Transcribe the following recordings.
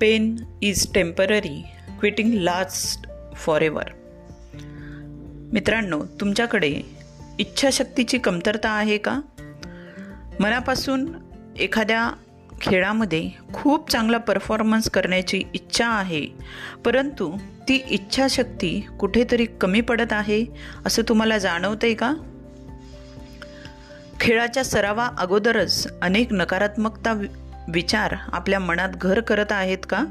Pain is temporary quitting last forever मित्रांनो तुमच्याकडे इच्छाशक्तीची कमतरता आहे का? मनापासून एखाद्या खेळामध्ये खूप चांगला परफॉर्मन्स करण्याची इच्छा आहे परंतु ती इच्छाशक्ती कुठेतरी कमी पडत आहे असं तुम्हाला जाणवतंय का? खेळाच्या सरावा अगोदरच अनेक नकारात्मकता विचार आपल्या मनात घर करत आहेत का?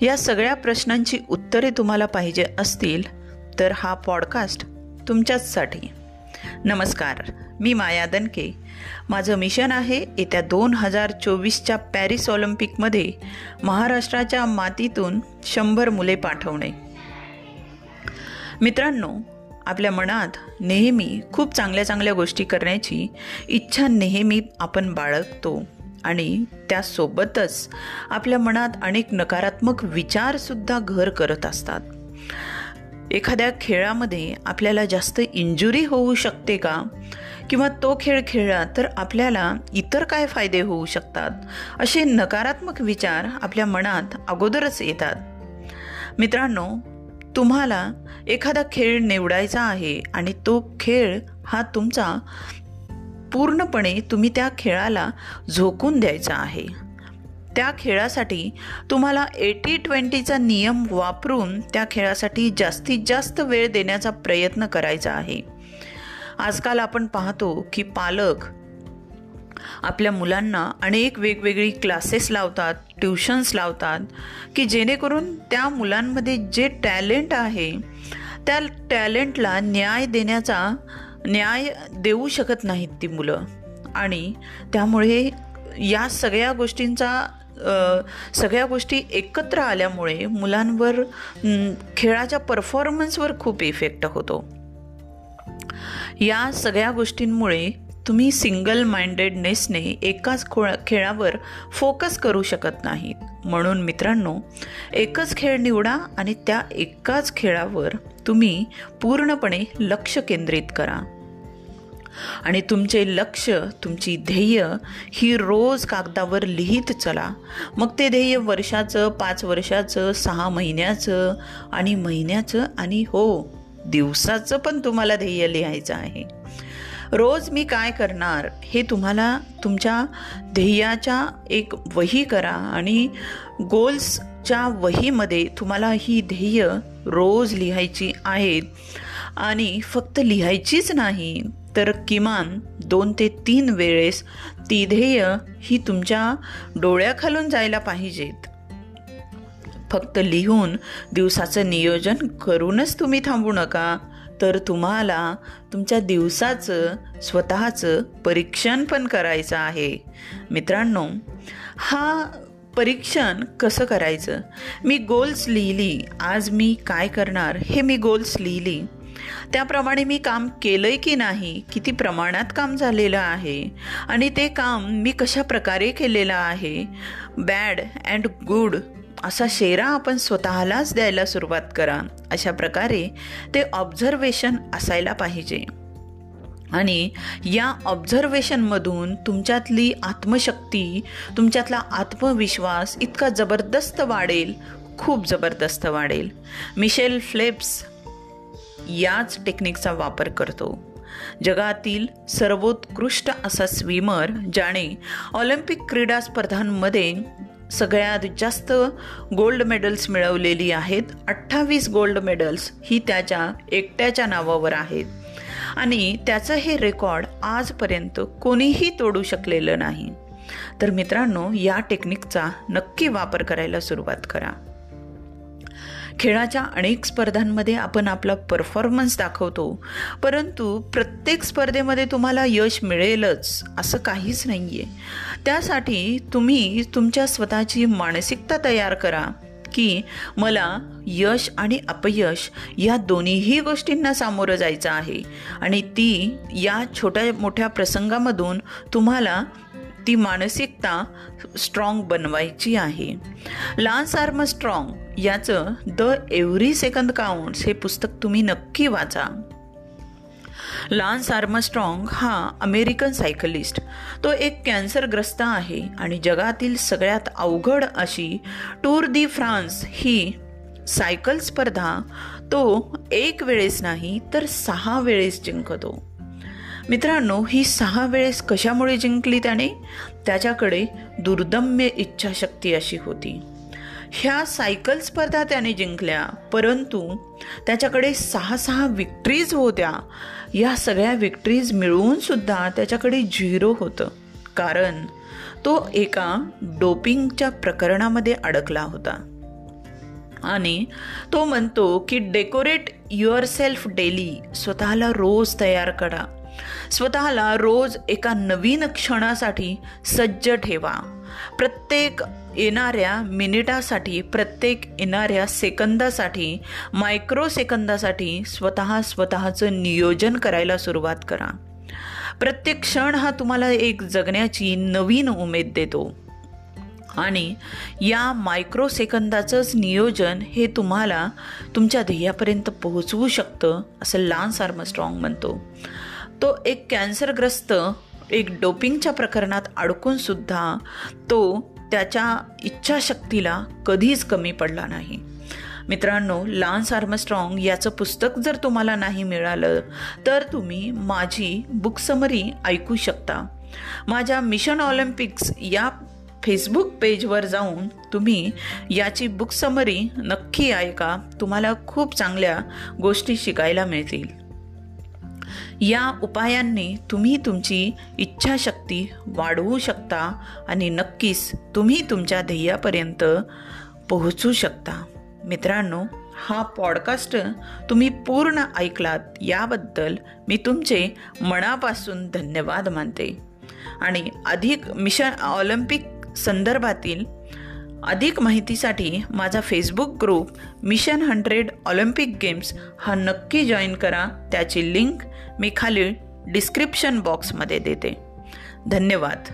या सगळ्या प्रश्नांची उत्तरे तुम्हाला पाहिजे असतील तर हा पॉडकास्ट तुमच्याचसाठी. नमस्कार मी माया दनके. माझं मिशन आहे येत्या दोन हजार चोवीसच्या पॅरिस ऑलिम्पिकमध्ये महाराष्ट्राच्या मातीतून शंभर मुले पाठवणे. मित्रांनो आपल्या मनात नेहमी खूप चांगल्या चांगल्या गोष्टी करण्याची इच्छा नेहमी आपण बाळगतो. आणि त्यासोबतच आपल्या मनात अनेक नकारात्मक विचारसुद्धा घर करत असतात. एखाद्या खेळामध्ये आपल्याला जास्त इंजुरी होऊ शकते का? किंवा तो खेळ खेळला तर आपल्याला इतर काय फायदे होऊ शकतात? असे नकारात्मक विचार आपल्या मनात अगोदरच येतात. मित्रांनो तुम्हाला एखादा खेळ निवडायचा आहे आणि तो खेळ हा तुमचा पूर्णपणे तुम्ही त्या खेळाला झोकून द्यायचा आहे. त्या खेळासाठी तुम्हाला एटी ट्वेंटीचा नियम वापरून त्या खेळासाठी जास्तीत जास्त वेळ देण्याचा प्रयत्न करायचा आहे. आजकाल आपण पाहतो की पालक आपल्या मुलांना अनेक वेगवेगळी क्लासेस लावतात ट्युशन्स लावतात की जेणेकरून त्या मुलांमध्ये जे टॅलेंट आहे त्या टॅलेंटला न्याय देण्याचा न्याय देऊ शकत नाहीत ती मुलं. आणि त्यामुळे या सगळ्या गोष्टींचा सगळ्या गोष्टी एकत्र आल्यामुळे मुलांवर खेळाच्या परफॉर्मन्सवर खूप इफेक्ट होतो. या सगळ्या गोष्टींमुळे तुम्ही सिंगल माइंडेडनेसने एकाच खेळावर फोकस करू शकत नाहीत. म्हणून मित्रांनो एकच खेळ निवडा आणि त्या एकाच खेळावर तुम्ही पूर्णपणे लक्ष केंद्रित करा. आणि तुमचे लक्ष तुमची ध्येय ही रोज कागदावर लिहित चला. मग ते ध्येय वर्षाचं पाच वर्षाचं सहा महिन्याचं आणि महिन्याचं आणि हो दिवसाचं पण तुम्हाला ध्येय लिहायचं आहे. रोज मी काय करणार हे तुम्हाला तुमच्या ध्येयाच्या एक वही करा आणि गोल्सच्या वहीमध्ये तुम्हाला ही ध्येय रोज लिहायची आहेत. आणि फक्त लिहायचीच नाही तर किमान दोन ते तीन वेळेस ती ध्येय ही तुमच्या डोळ्याखालून जायला पाहिजेत. फक्त लिहून दिवसाचं नियोजन करूनच तुम्ही थांबू नका तर तुम्हाला तुमच्या दिवसाचं स्वतःचं परीक्षण पण करायचं आहे. मित्रांनो हा परीक्षण कसं करायचं? मी गोल्स लिहिली आज मी काय करणार हे मी गोल्स लिहिली. त्याप्रमाणे मी काम केलंय की नाही किती प्रमाणात काम झालेलं आहे आणि ते काम मी कशा प्रकारे केलेलं आहे? बॅड अँड गुड असा शेरा आपण स्वतःलाच द्यायला सुरुवात करा. अशा प्रकारे ते ऑब्झर्वेशन असायला पाहिजे. आणि या ऑब्झर्वेशनमधून तुमच्यातली आत्मशक्ती तुमच्यातला आत्मविश्वास इतका जबरदस्त वाढेल खूप जबरदस्त वाढेल. मिशेल फ्लेप्स याच टेक्निकचा वापर करतो. जगातील सर्वोत्कृष्ट असा स्विमर ज्याने ऑलिम्पिक क्रीडा स्पर्धांमध्ये सगळ्यात जास्त गोल्ड मेडल्स मिळवलेली आहेत अठ्ठावीस गोल्ड मेडल्स ही त्याच्या एकट्याच्या नावावर आहेत. आणि त्याचं हे रेकॉर्ड आजपर्यंत कोणीही तोडू शकलेलं नाही. तर मित्रांनो या टेक्निकचा नक्की वापर करायला सुरुवात करा. खेळाच्या अनेक स्पर्धांमध्ये आपण आपला परफॉर्मन्स दाखवतो परंतु प्रत्येक स्पर्धेमध्ये तुम्हाला यश मिळेलच असं काहीच नाही आहे त्यासाठी तुम्ही तुमच्या स्वतःची मानसिकता तयार करा. की मला यश आणि अपयश या दोन्हीही गोष्टींना सामोरं जायचं आहे. आणि ती या छोट्या मोठ्या प्रसंगामधून तुम्हाला ती मानसिकता स्ट्रॉंग बनवायची आहे. लान्स आर्म स्ट्रॉंग याचं द एव्हरी सेकंद काउंट्स हे पुस्तक तुम्ही नक्की वाचा. लान्स आर्मस्ट्रॉंग हा अमेरिकन सायकलिस्ट तो एक कॅन्सरग्रस्त आहे आणि जगातील सगळ्यात अवघड अशी टूर दी फ्रान्स ही सायकल स्पर्धा तो एक वेळेस नाही तर सहा वेळेस जिंकतो. मित्रांनो ही सहा वेळेस कशामुळे जिंकली त्याने? त्याच्याकडे दुर्दम्य इच्छाशक्ती अशी होती. ह्या सायकल स्पर्धा त्याने जिंकल्या. परंतु त्याच्याकडे सहा सहा विक्ट्रीज होत्या. या सगळ्या विक्ट्रीज मिळवून सुद्धा त्याच्याकडे झिरो होतं. कारण तो एका डोपिंगच्या प्रकरणामध्ये अडकला होता. आणि तो म्हणतो की डेकोरेट युअर सेल्फ डेली स्वतःला रोज तयार करा. स्वतःला रोज एका नवीन क्षणासाठी सज्ज ठेवा. प्रत्येक येणाऱ्या मिनिटासाठी प्रत्येक येणाऱ्या सेकंदासाठी मायक्रो सेकंदासाठी स्वतः स्वतःचं नियोजन करायला सुरुवात करा. प्रत्येक क्षण हा तुम्हाला एक जगण्याची नवीन उमेद देतो. आणि या मायक्रो सेकंदाचंच नियोजन हे तुम्हाला तुमच्या ध्येयापर्यंत पोहोचवू शकतं असं लान्स आर्मस्ट्रॉंग म्हणतो. तो एक कॅन्सरग्रस्त एक डोपिंगच्या प्रकरणात अडकून सुद्धा तो त्याच्या इच्छाशक्तीला कधीच कमी पडला नाही. मित्रांनो लान्स आर्मस्ट्रॉंग याचं पुस्तक जर तुम्हाला नाही मिळालं तर तुम्ही माझी बुक समरी ऐकू शकता. माझ्या मिशन ऑलिम्पिक्स या फेसबुक पेजवर जाऊन तुम्ही याची बुक समरी नक्की ऐका. तुम्हाला खूप चांगल्या गोष्टी शिकायला मिळतील. या उपायांनी तुम्ही तुमची इच्छाशक्ती वाढवू शकता आणि नक्कीच तुम्ही तुमच्या ध्येयापर्यंत पोहोचू शकता. मित्रांनो हा पॉडकास्ट तुम्ही पूर्ण ऐकलात याबद्दल मी तुमचे मनापासून धन्यवाद मानते. आणि अधिक मिशन ऑलिम्पिक संदर्भातील अधिक माहितीसाठी माझा Facebook group mission hundred Olympic games हा नक्की जॉईन करा. त्याची लिंक मी खाली डिस्क्रिप्शन बॉक्समध्ये देते. धन्यवाद.